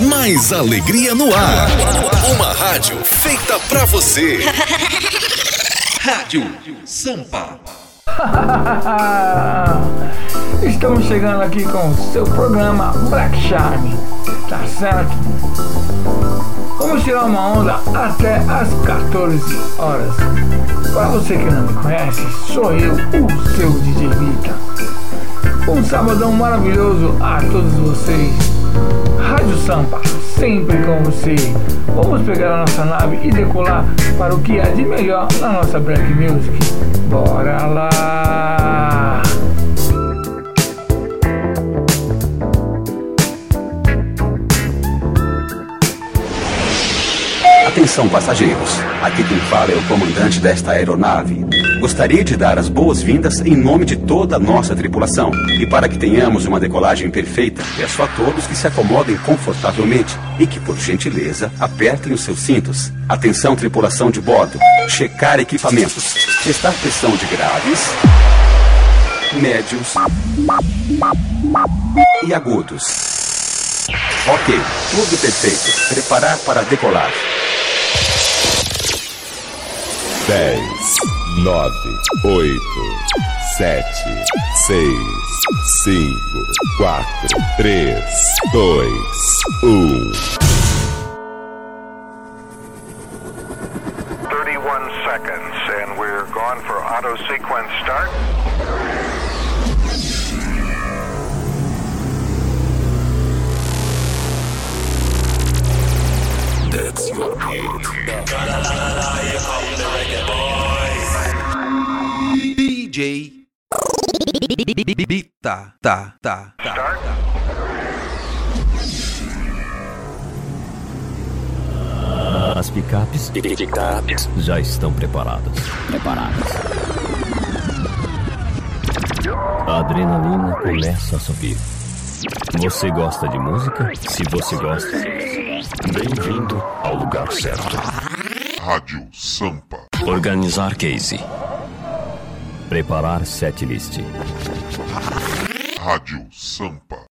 mais alegria no ar. Uma rádio feita pra você. Rádio Sampa. Estamos chegando aqui com o seu programa Black Charm, tá certo? Vamos tirar uma onda até as 14 horas. Para você que não me conhece, sou eu, o seu DJ Vita. Um sabadão maravilhoso a todos vocês. Rádio Sampa, sempre com você. Vamos pegar a nossa nave e decolar para o que há de melhor na nossa Black Music. Bora lá! Atenção passageiros, aqui quem fala é o comandante desta aeronave. Gostaria de dar as boas-vindas em nome de toda a nossa tripulação. E para que tenhamos uma decolagem perfeita, peço a todos que se acomodem confortavelmente e que, por gentileza, apertem os seus cintos. Atenção tripulação de bordo, checar equipamentos, testar pressão de graves, médios e agudos. Ok, tudo perfeito. Preparar para decolar. 10, 9, 8, 7, 6, 5, 4, 3, 2, 1. 31 seconds, and we're gone for auto sequence start. DJ Bita, tá, tá, tá. As picapes, já estão preparadas. Preparadas. A adrenalina começa a subir. Você gosta de música? Se você gosta, bem-vindo ao lugar certo. Rádio Sampa. Organizar case. Preparar setlist. Rádio Sampa.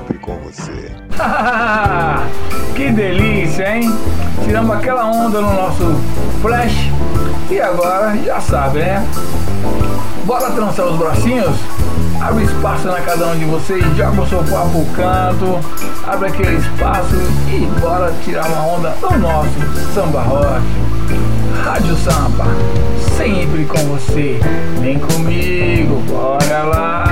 Sempre com você. que delícia, hein? Tiramos aquela onda no nosso flash e agora já sabe, né? Bora trançar os bracinhos? Abre espaço na cada um de vocês, joga o sofá pro canto, abre aquele espaço e bora tirar uma onda no nosso samba rock. Rádio Samba, sempre com você. Vem comigo, bora lá!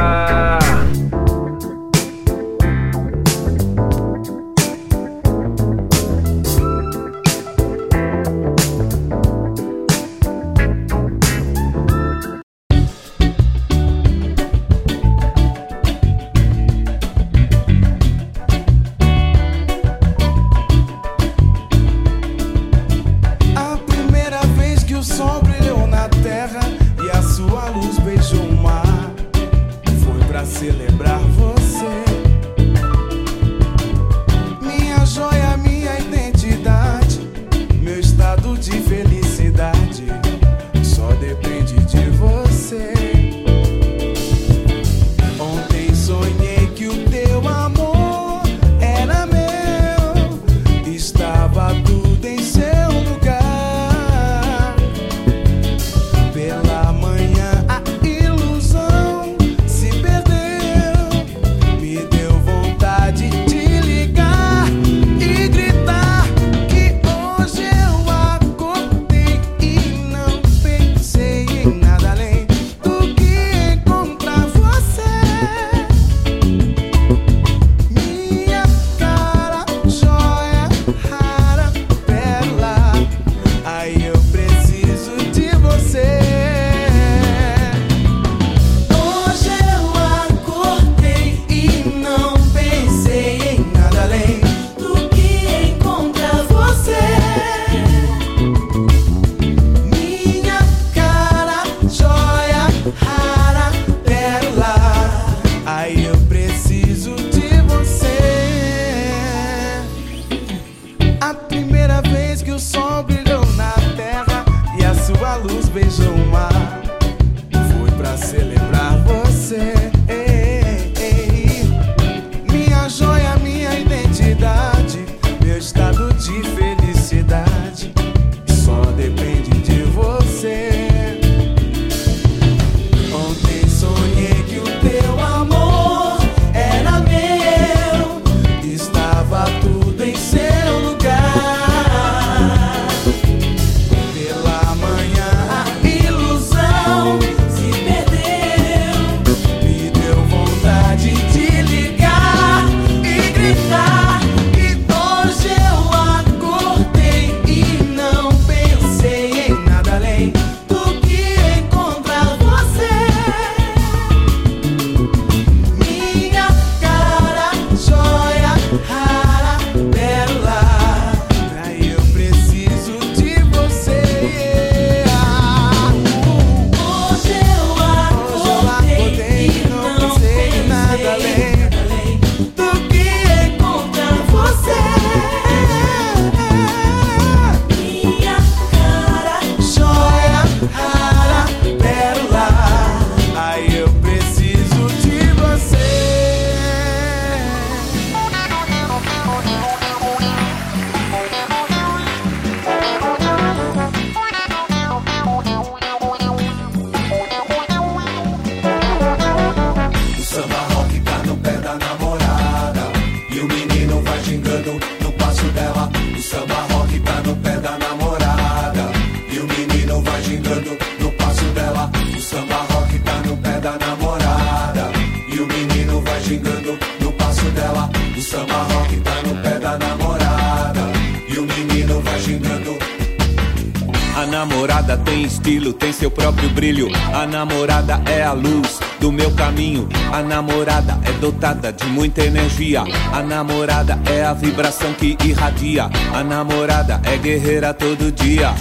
Dotada de muita energia. A namorada é a vibração que irradia. A namorada é guerreira todo dia.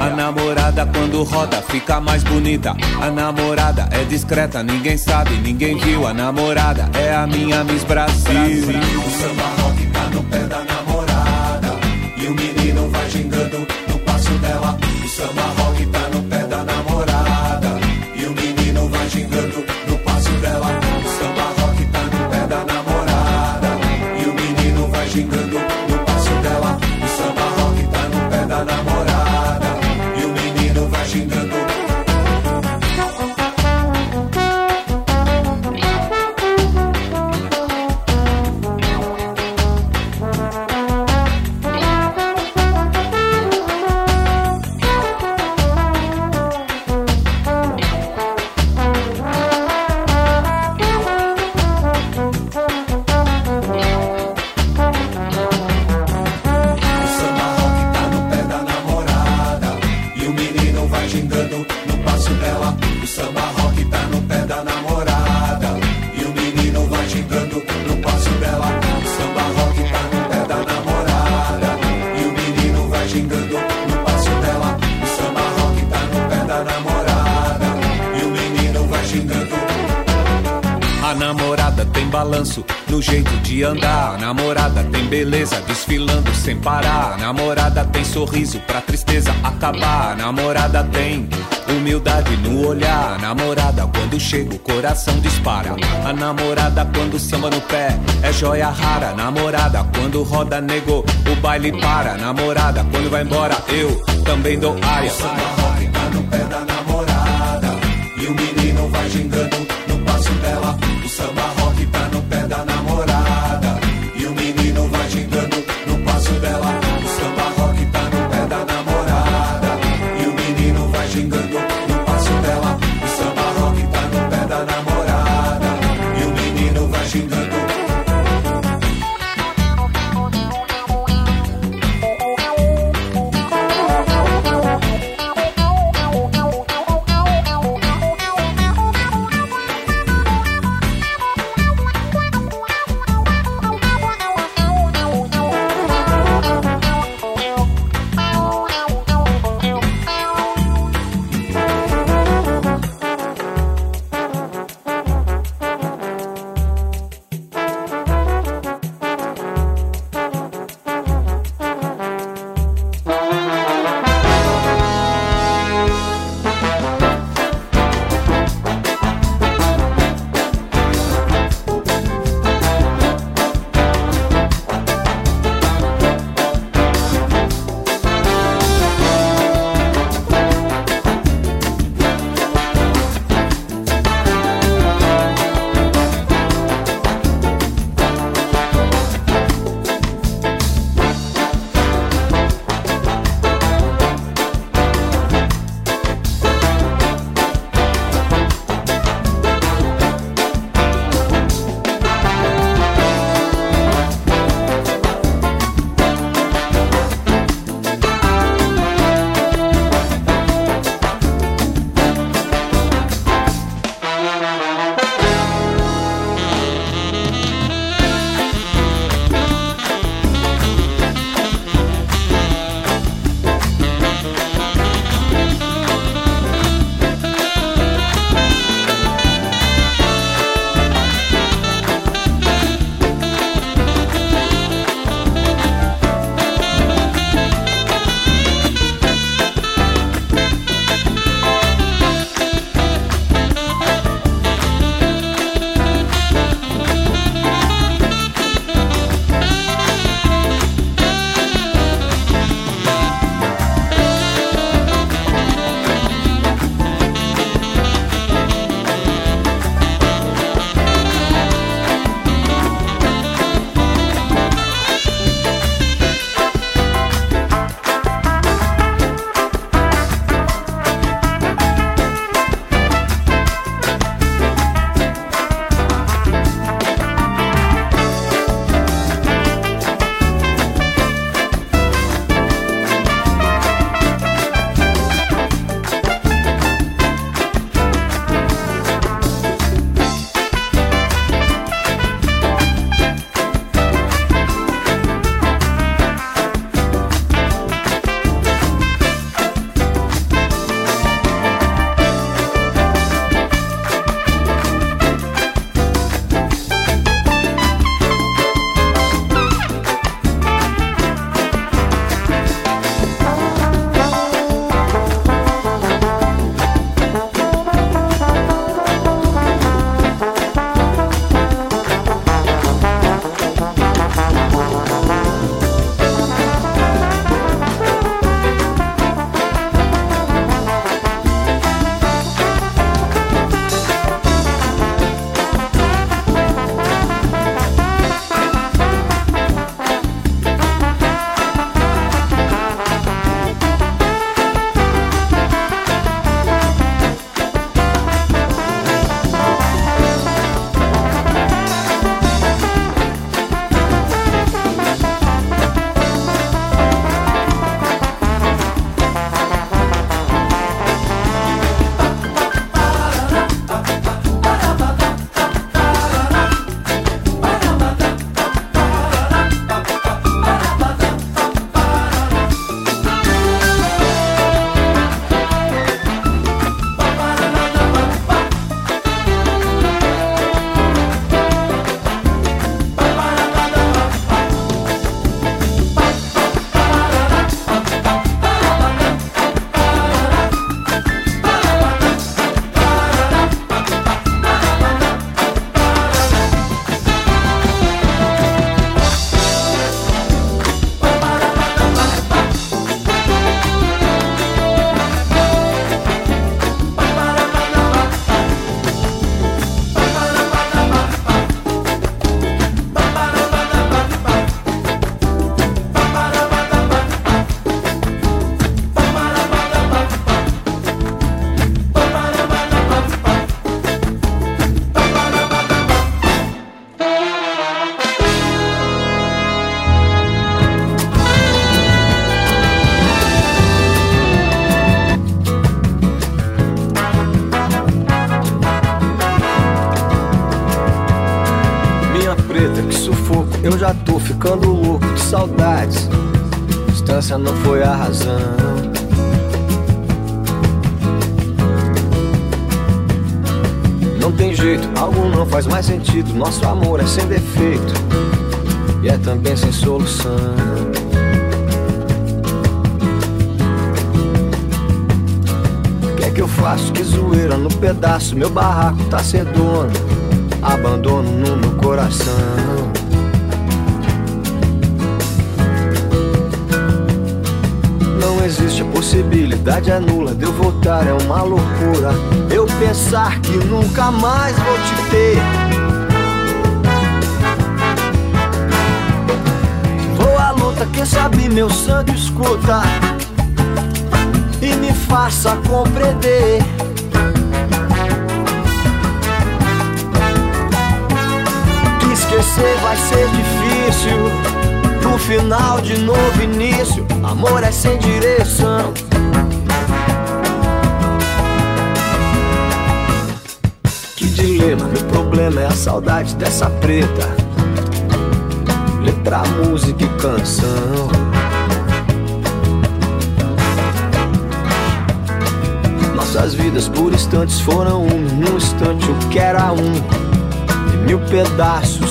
A namorada quando roda fica mais bonita. A namorada é discreta, ninguém sabe, ninguém viu. A namorada é a minha Miss Brasil. Balanço, no jeito de andar. Namorada tem beleza, desfilando sem parar. Namorada tem sorriso pra tristeza acabar. Namorada tem humildade no olhar. Namorada, quando chega, o coração dispara. A namorada, quando samba no pé, é joia rara. Namorada, quando roda, negou, o baile para. Namorada, quando vai embora, eu também dou área.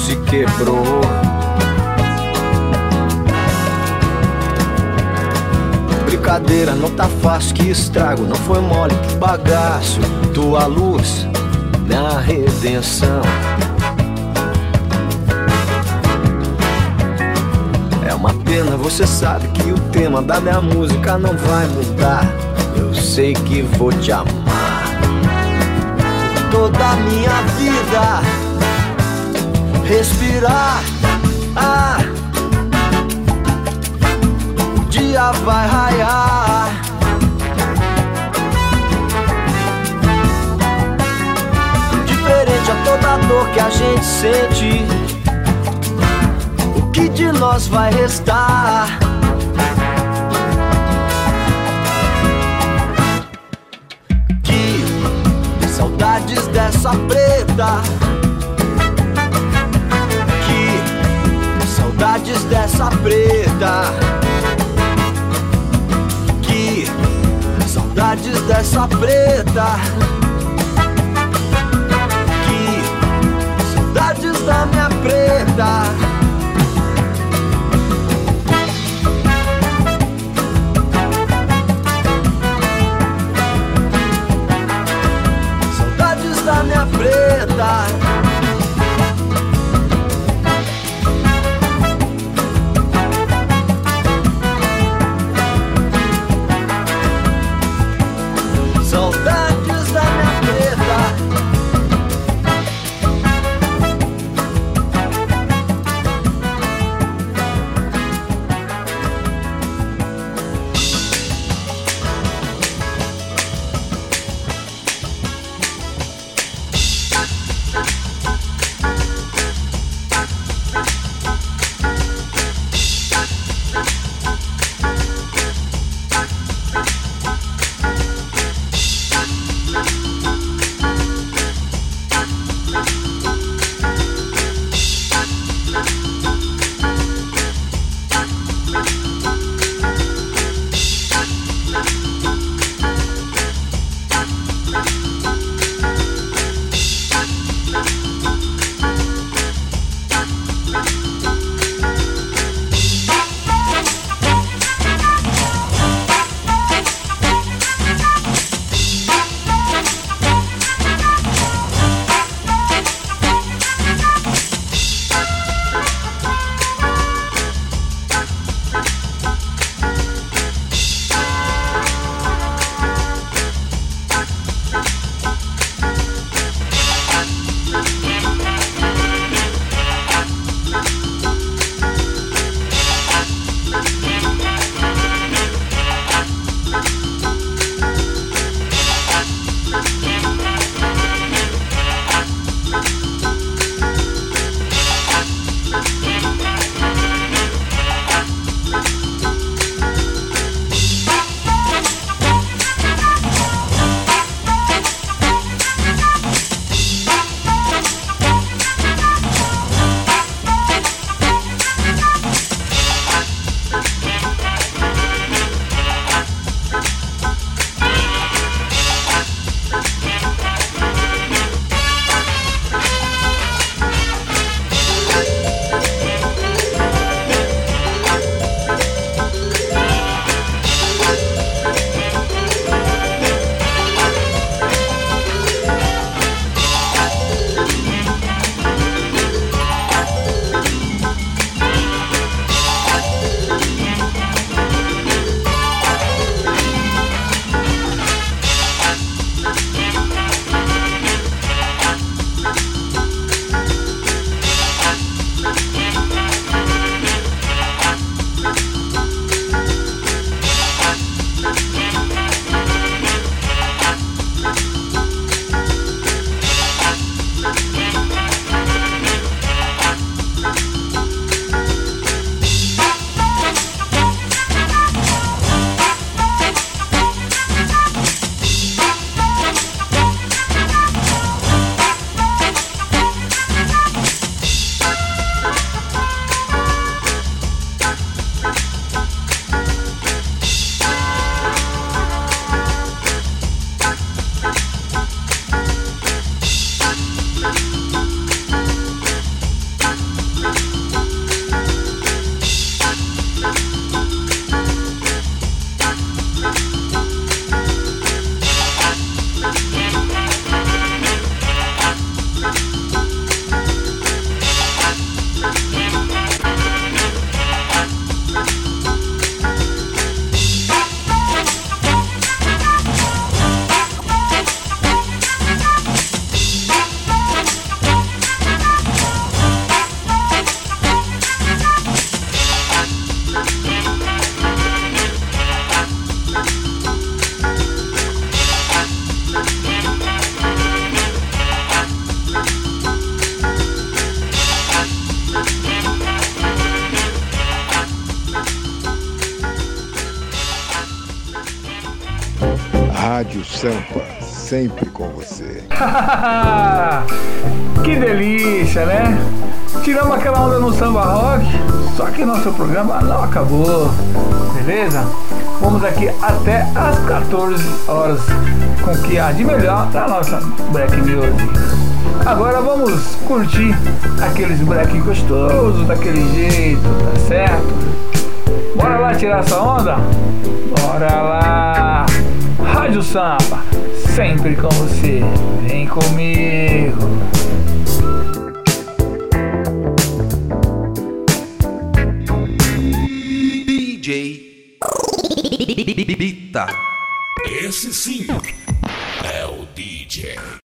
Se quebrou. brincadeira, não tá fácil, que estrago, não foi mole, que bagaço. Tua luz, minha redenção. É uma pena, você sabe que o tema da minha música não vai mudar. Eu sei que vou te amar toda minha vida. Respirar, ah dia vai raiar. Diferente a toda dor que a gente sente, o que de nós vai restar? Que saudades dessa preta. Saudades dessa preta. saudades dessa preta. Que saudades da minha preta. Saudades da minha preta. Sampa, sempre com você. que delícia, né? Tiramos aquela onda no samba rock, só que nosso programa não acabou, beleza? Vamos aqui até as 14 horas com o que há de melhor da nossa Black Music. Agora vamos curtir aqueles black gostosos daquele jeito, tá certo? Bora lá tirar essa onda? Bora lá! Rádio Samba, sempre com você. Vem comigo. DJ Bita. Esse sim é o. DJ.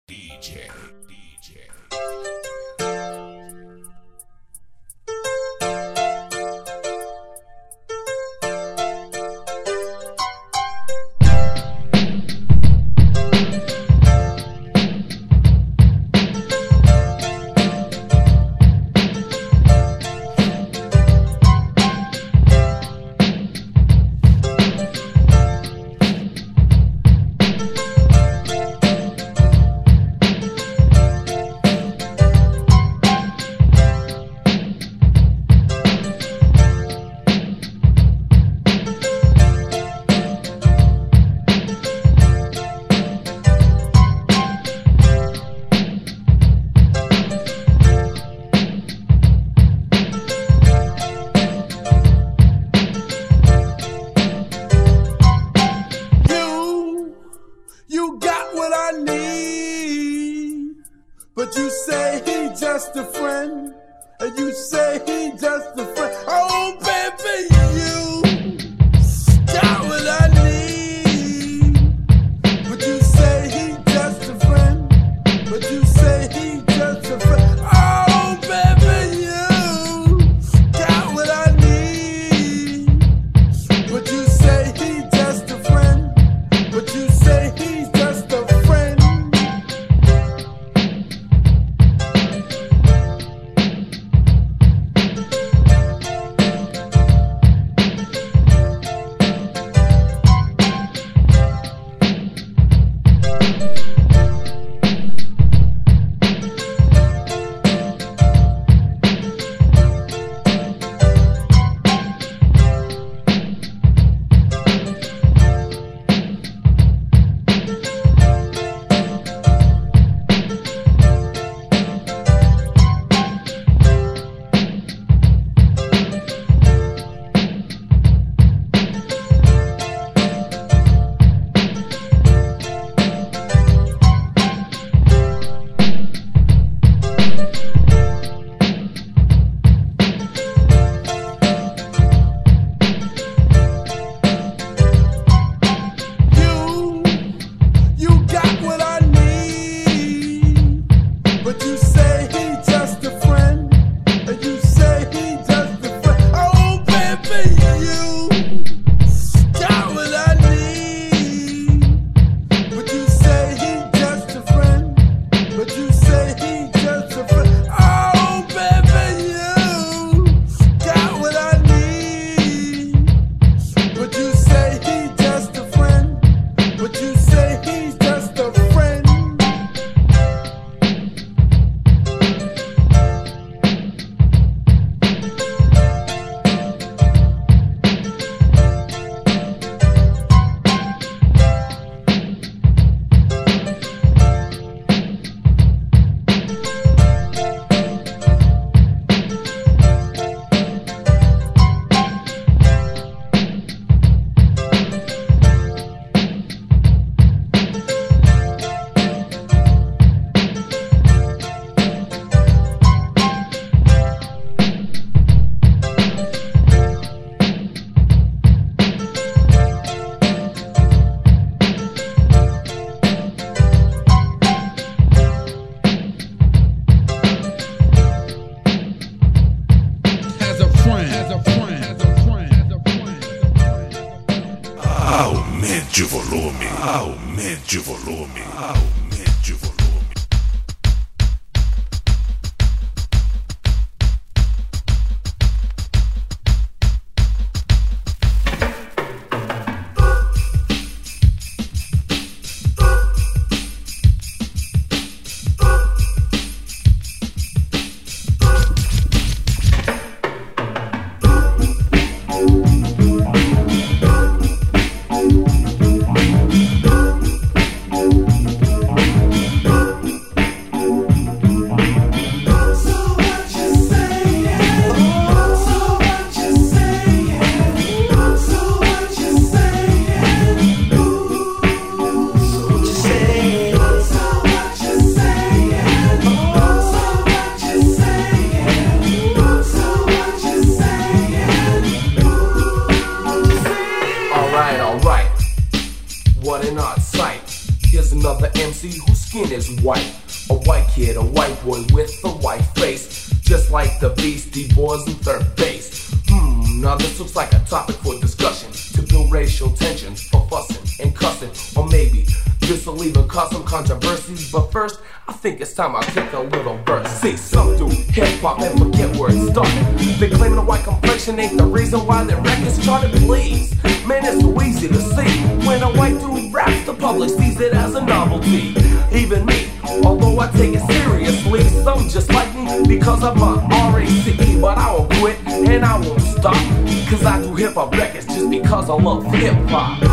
time I kick a little verse. See, some do hip hop and forget where it started. They claiming a white complexion ain't the reason why their records charted Please. Man, it's so easy to see. When a white dude raps, the public sees it as a novelty. Even me, although I take it seriously, some just like me because of my RACE. But I will quit and I won't stop. Cause I do hip hop records just because I love hip hop.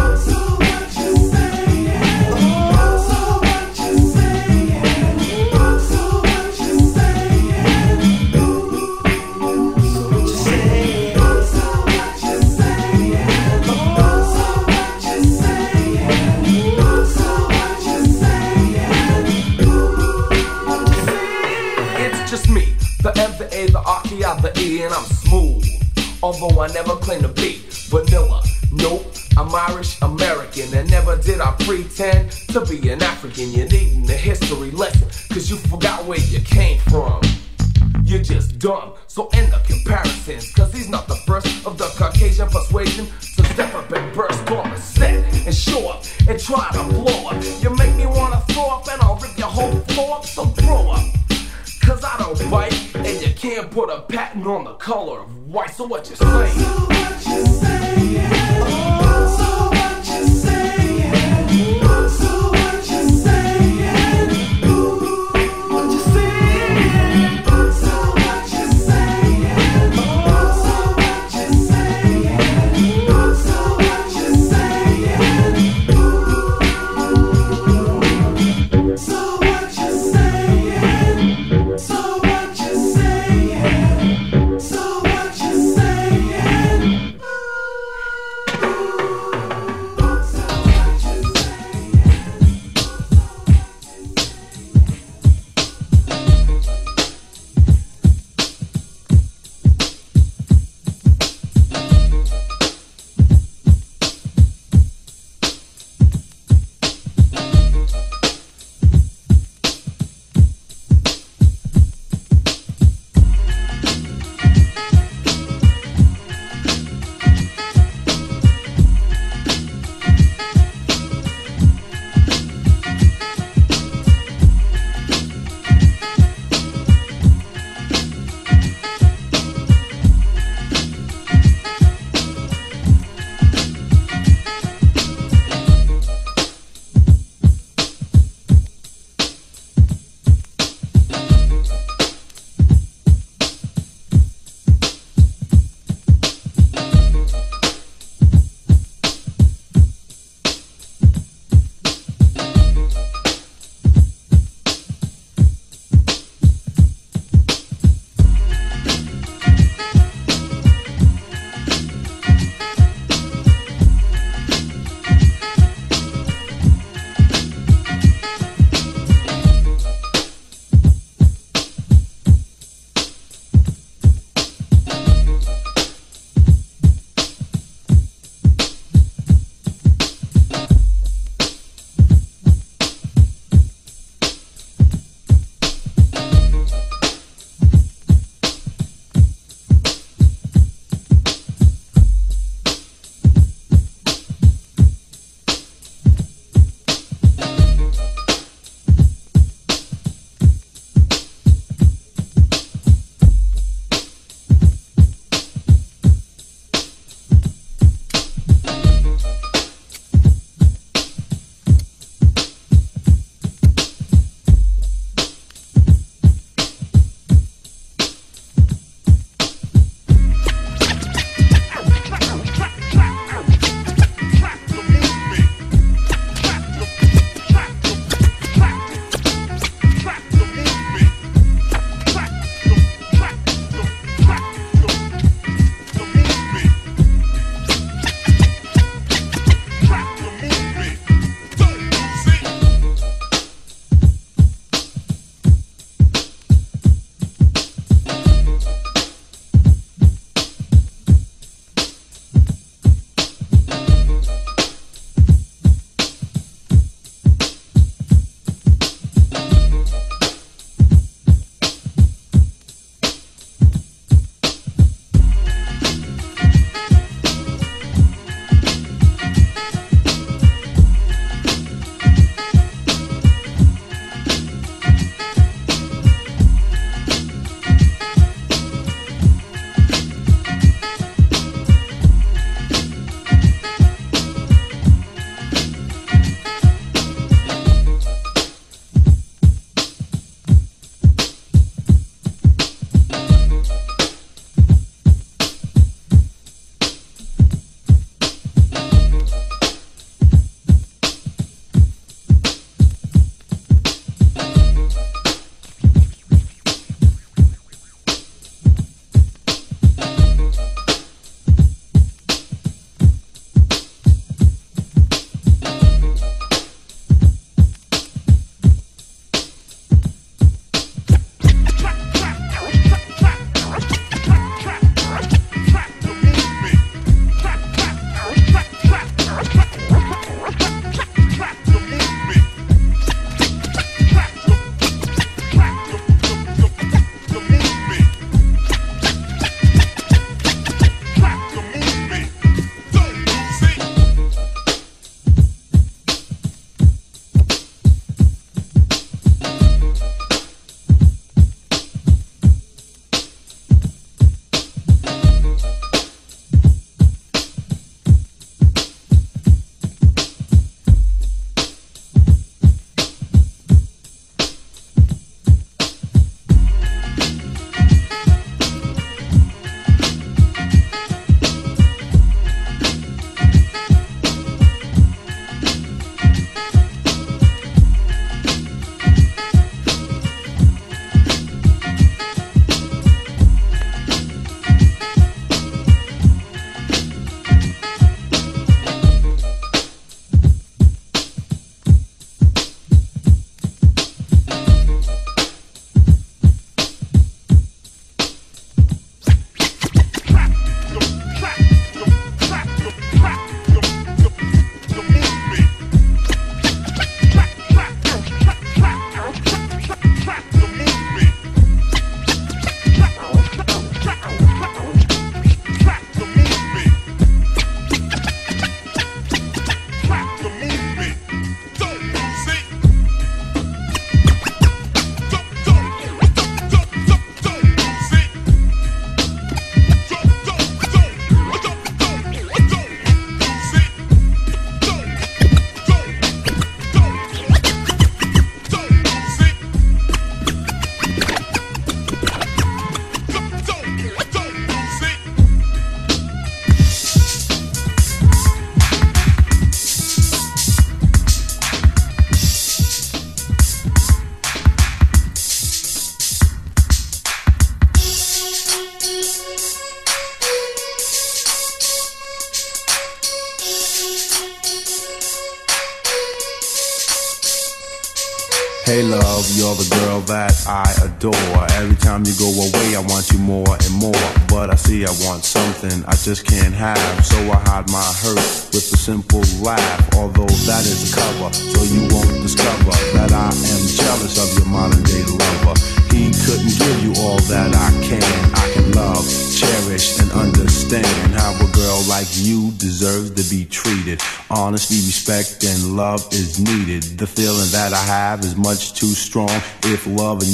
Time you go away, I want you more and more. But I see I want something I just can't have. So I hide my hurt with a simple laugh. Although that is a cover, so you won't discover that I am jealous of your modern day lover. He couldn't give you all that I can. I can love, cherish, and understand how a girl like you deserves to be treated. Honesty, respect, and love is needed. The feeling that I have is much too strong. If you is wrong, then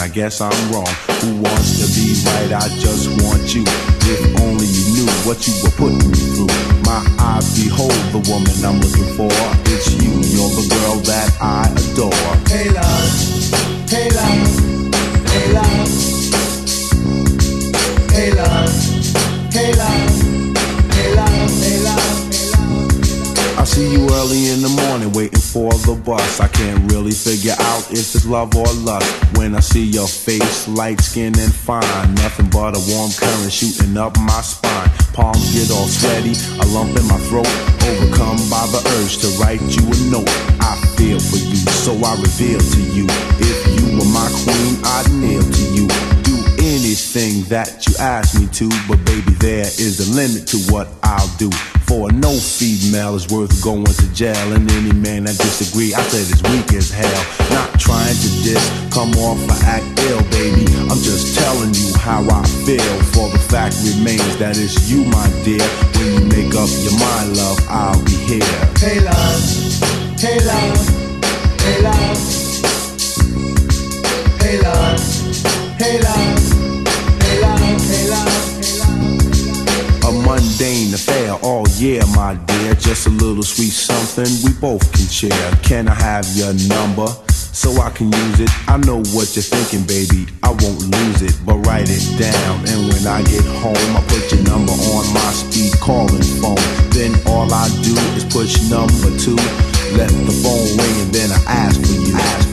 I guess I'm wrong. Who wants to be right? I just want you. If only you knew what you were putting me through. My eyes behold the woman I'm looking for. It's you, you're the girl that I adore. Hey love, hey love, hey love, hey love, for the bus. I can't really figure out if it's love or lust. When I see your face, light skin and fine, nothing but a warm current shooting up my spine. Palms get all sweaty, a lump in my throat, overcome by the urge to write you a note. I feel for you, so I reveal to you. If you were my queen, I'd kneel to you. Anything that you ask me to, but baby, there is a limit to what I'll do. For no female is worth going to jail, and any man that disagree, I said is weak as hell. Not trying to diss, come off or act ill, baby. I'm just telling you how I feel. For the fact remains that it's you, my dear. When you make up your mind, love, I'll be here. Hey love, hey love, hey love, hey love, hey love, yeah, my dear. Just a little sweet something we both can share. Can I have your number? So I can use it. I know what you're thinking, baby. I won't lose it, but write it down. And when I get home, I put your number on my speed calling phone. Then all I do is push number two. Let the phone ring and then I ask for you. Ask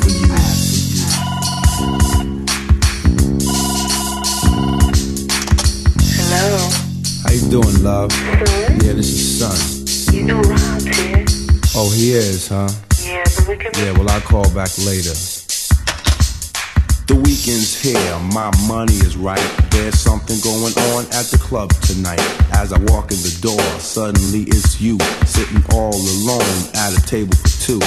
How you doing, love? Sir? Yeah, this is Son. You know Rob's here. Oh, he is, huh? Yeah, but we can Yeah, well, I'll call back later. The weekend's here, my money is right. There's something going on at the club tonight. As I walk in the door, suddenly it's you, sitting all alone at a table for two.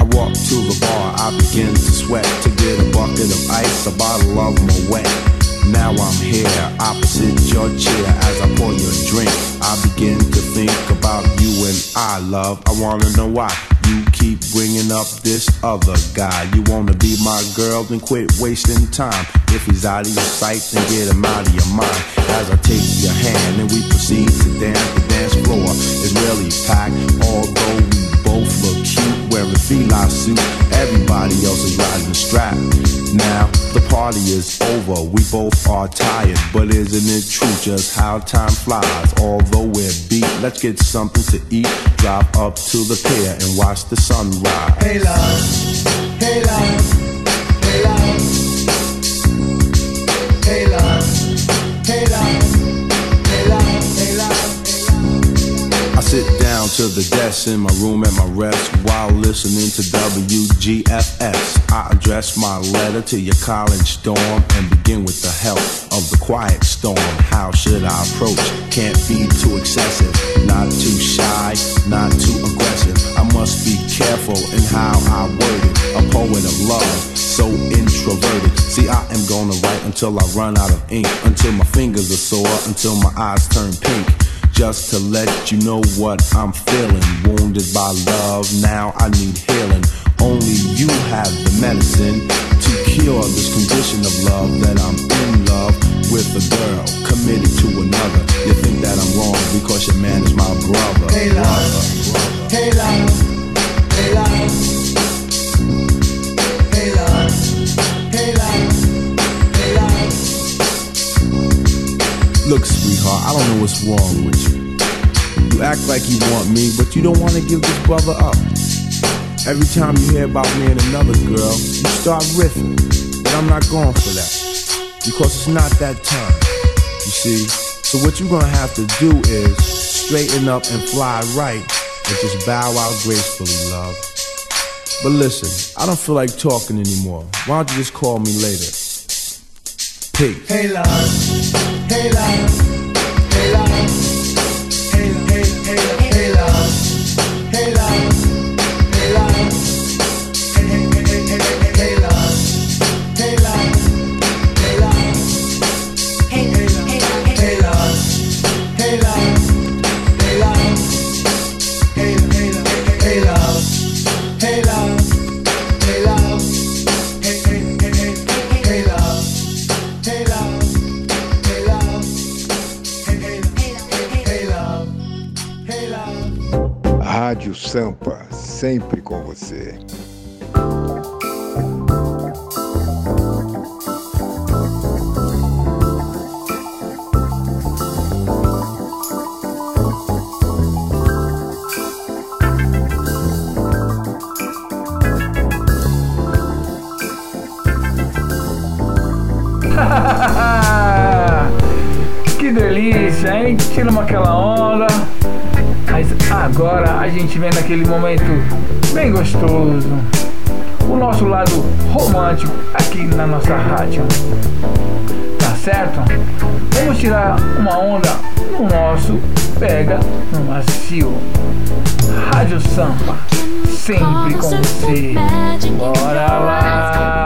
I walk to the bar, I begin to sweat to get a bucket of ice, a bottle of Moet. Now I'm here, opposite your chair as I pour your drink. I begin to think about you and I, love. I wanna know why you keep bringing up this other guy. You wanna be my girl, then quit wasting time. If he's out of your sight, then get him out of your mind. As I take your hand and we proceed to dance, the dance floor is really packed. Although we both look cute wearing fila suit, everybody else is riding the strap. Now the party is over, we both are tired, but isn't it true just how time flies? Although we're beat, let's get something to eat. Drive up to the pier and watch the sunrise. Hey love, hey love, hey love, hey love, hey love, sit down to the desk in my room at my rest while listening to WBLS. I address my letter to your college dorm and begin with the help of the quiet storm. How should I approach? Can't be too excessive, not too shy, not too aggressive. I must be careful in how I word it. A poet of love, so introverted. See, I am gonna write until I run out of ink, until my fingers are sore, until my eyes turn pink just to let you know what I'm feeling. Wounded by love, now I need healing. Only you have the medicine to cure this condition of love that I'm in love with a girl committed to another. You think that I'm wrong because your man is my brother. Hey love, hey love, hey love, Look, sweetheart, I don't know what's wrong with you. You act like you want me, but you don't want to give this brother up. Every time you hear about me and another girl, you start riffing. But I'm not going for that. Because it's not that time. You see? So what you're gonna have to do is straighten up and fly right and just bow out gracefully, love. But listen, I don't feel like talking anymore. Why don't you just call me later? Peace. Hey love, hey Sampa, sempre com você. que delícia, hein? Tiramos aquela onda. Agora a gente vem naquele momento bem gostoso. O nosso lado romântico aqui na nossa rádio. Tá certo? Vamos tirar uma onda no nosso Pega no Macio. Rádio Sampa, sempre com você. Bora lá!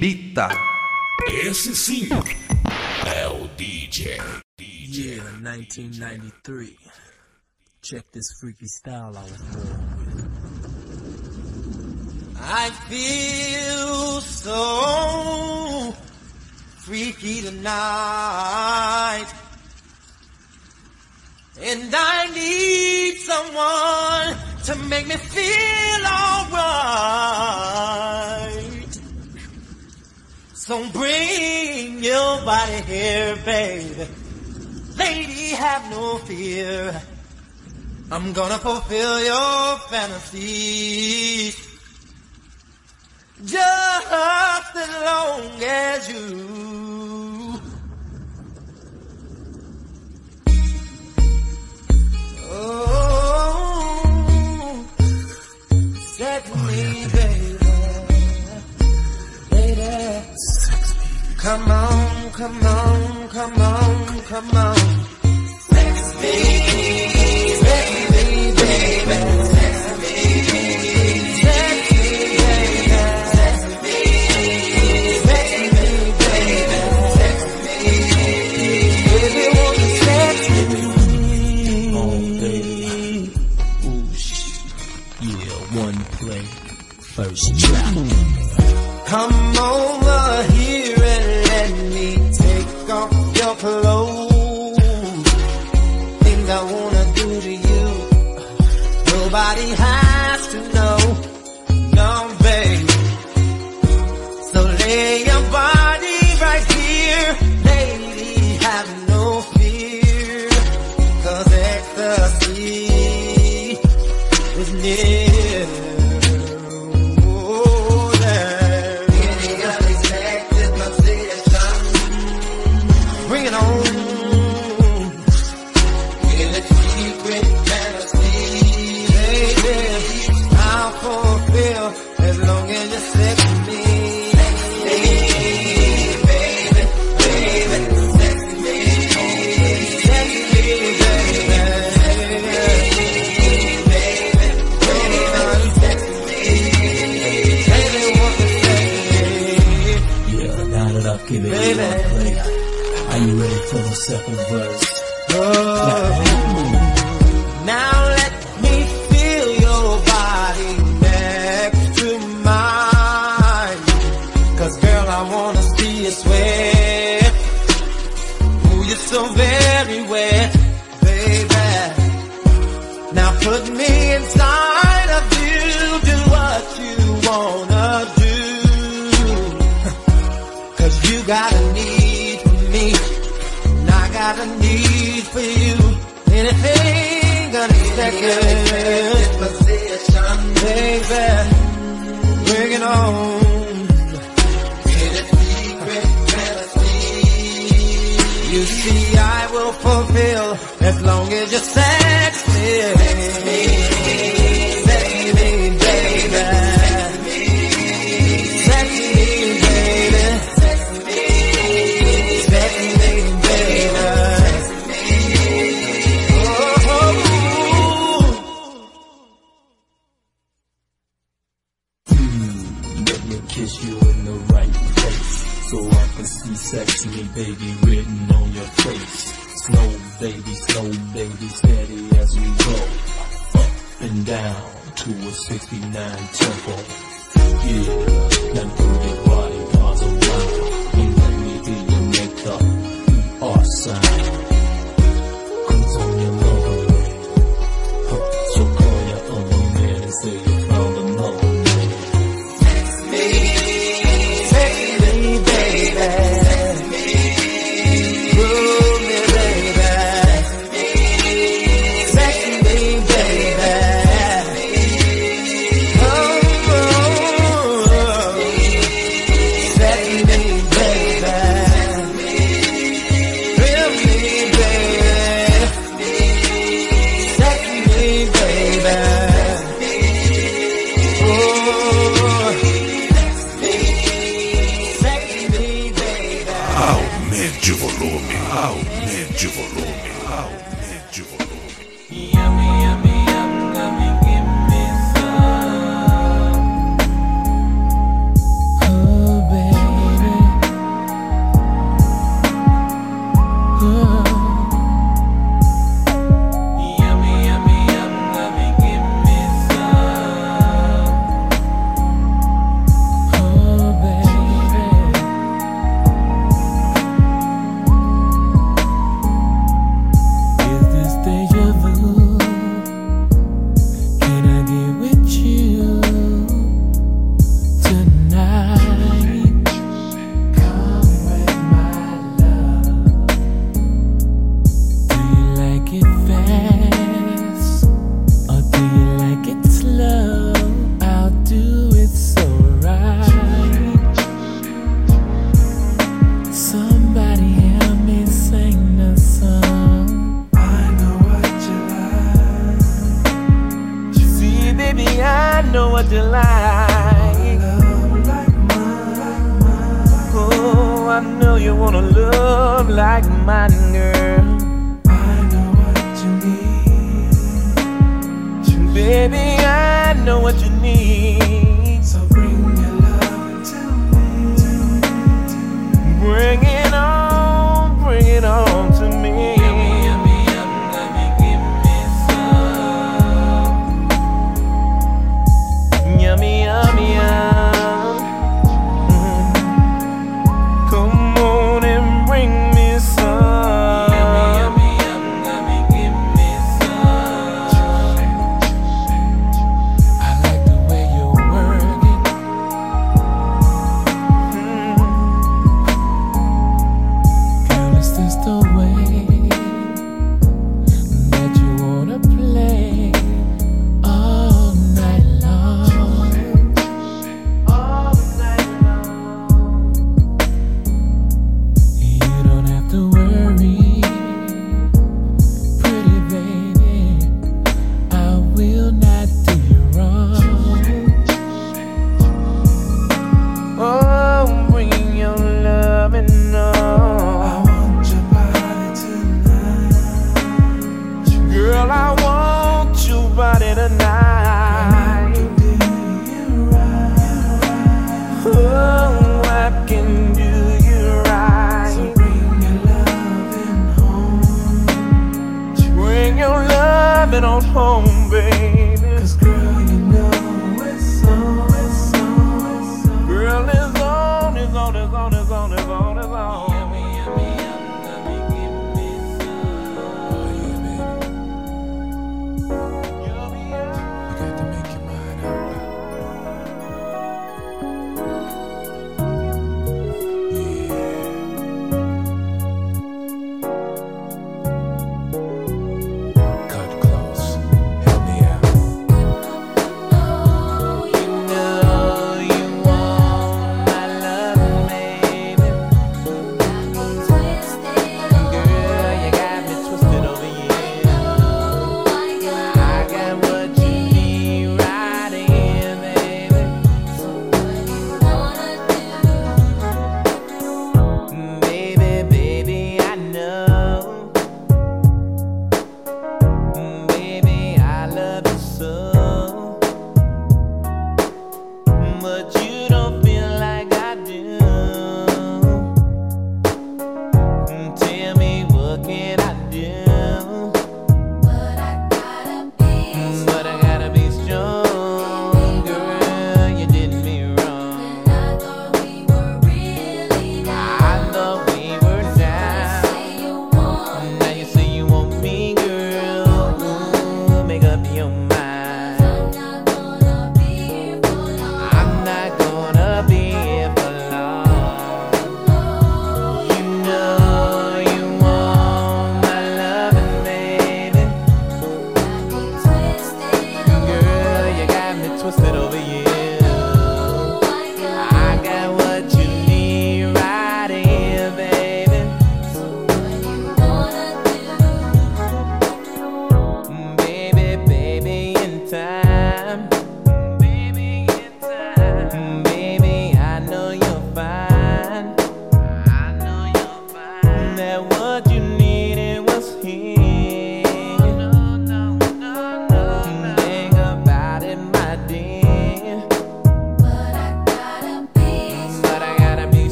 Bita. Esse sim é o DJ. Yeah, 1993. Check this freaky style I was born with. I feel so freaky tonight. And I need someone to make me feel alright. So bring your body here, baby. Lady, have no fear. I'm gonna fulfill your fantasies. Just as long as you Oh, set me, oh, baby, lady. Come on, come on, come on, come on. Sex me, baby, baby. Sex me, sex me, baby. Nobody has Now just say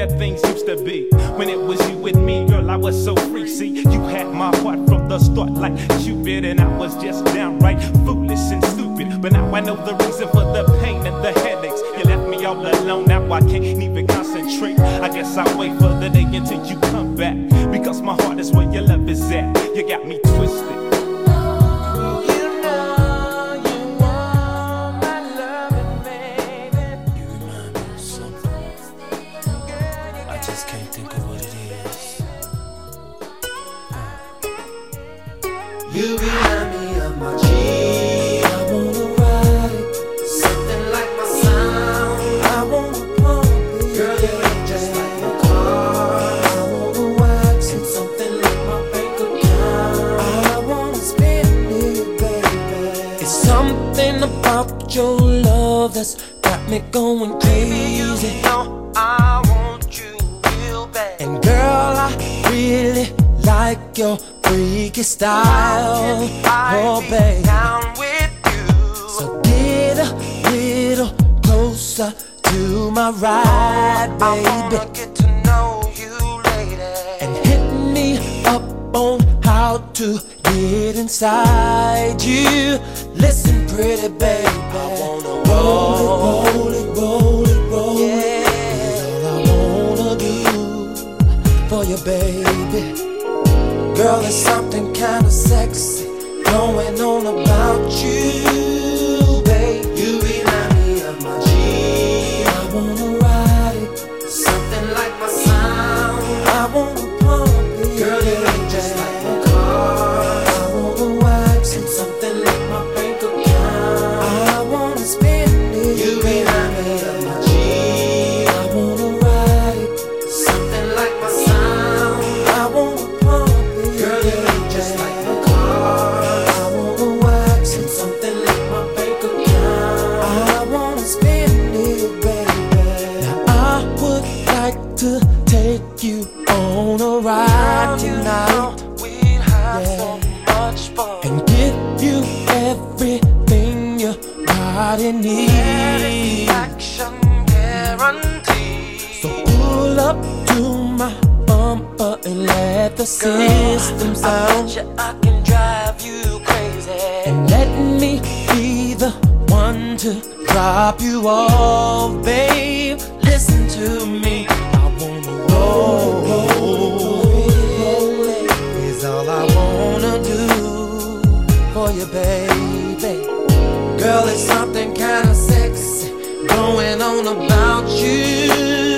that things used to be. When it was you with me, girl, I was so free. See, you had my heart from the start like Cupid, and I was just downright foolish and stupid. But now I know the reason for the pain and the headaches. You left me all alone, now I can't even concentrate. I guess I'll wait for the day until you come back. and let the system sound. I I can drive you crazy. And let me be the one to drop you off, babe. Listen to me. I wanna roll, is all I wanna do for you, baby. Girl, it's something kinda sexy going on about you.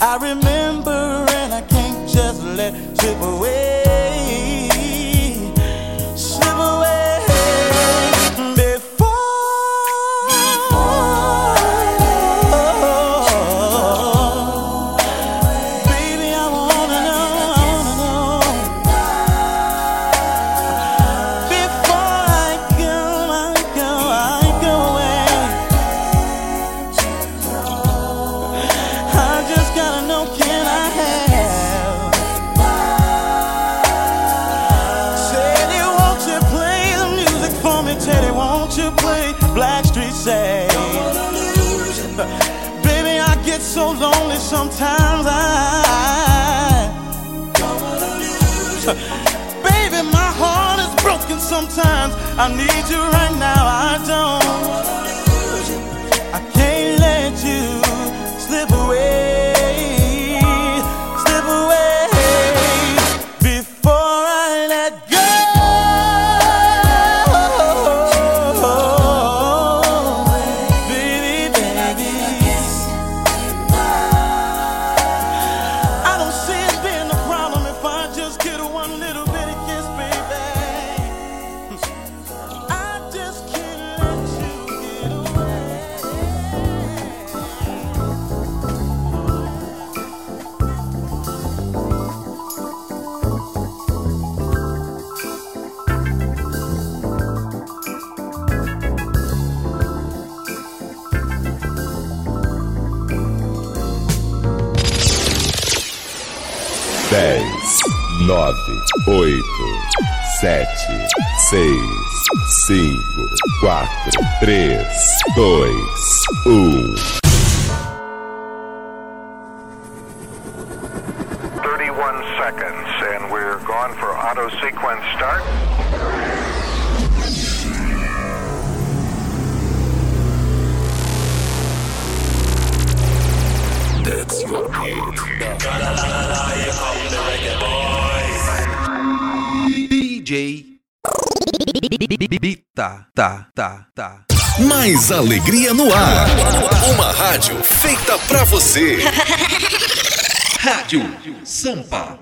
I remember. I need you right now. I don't. seis, cinco, quatro, três, dois, um. Tá, tá, tá. Mais alegria no ar. Uma rádio feita pra você. Rádio Sampa.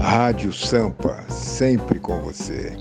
Rádio Sampa, sempre com você.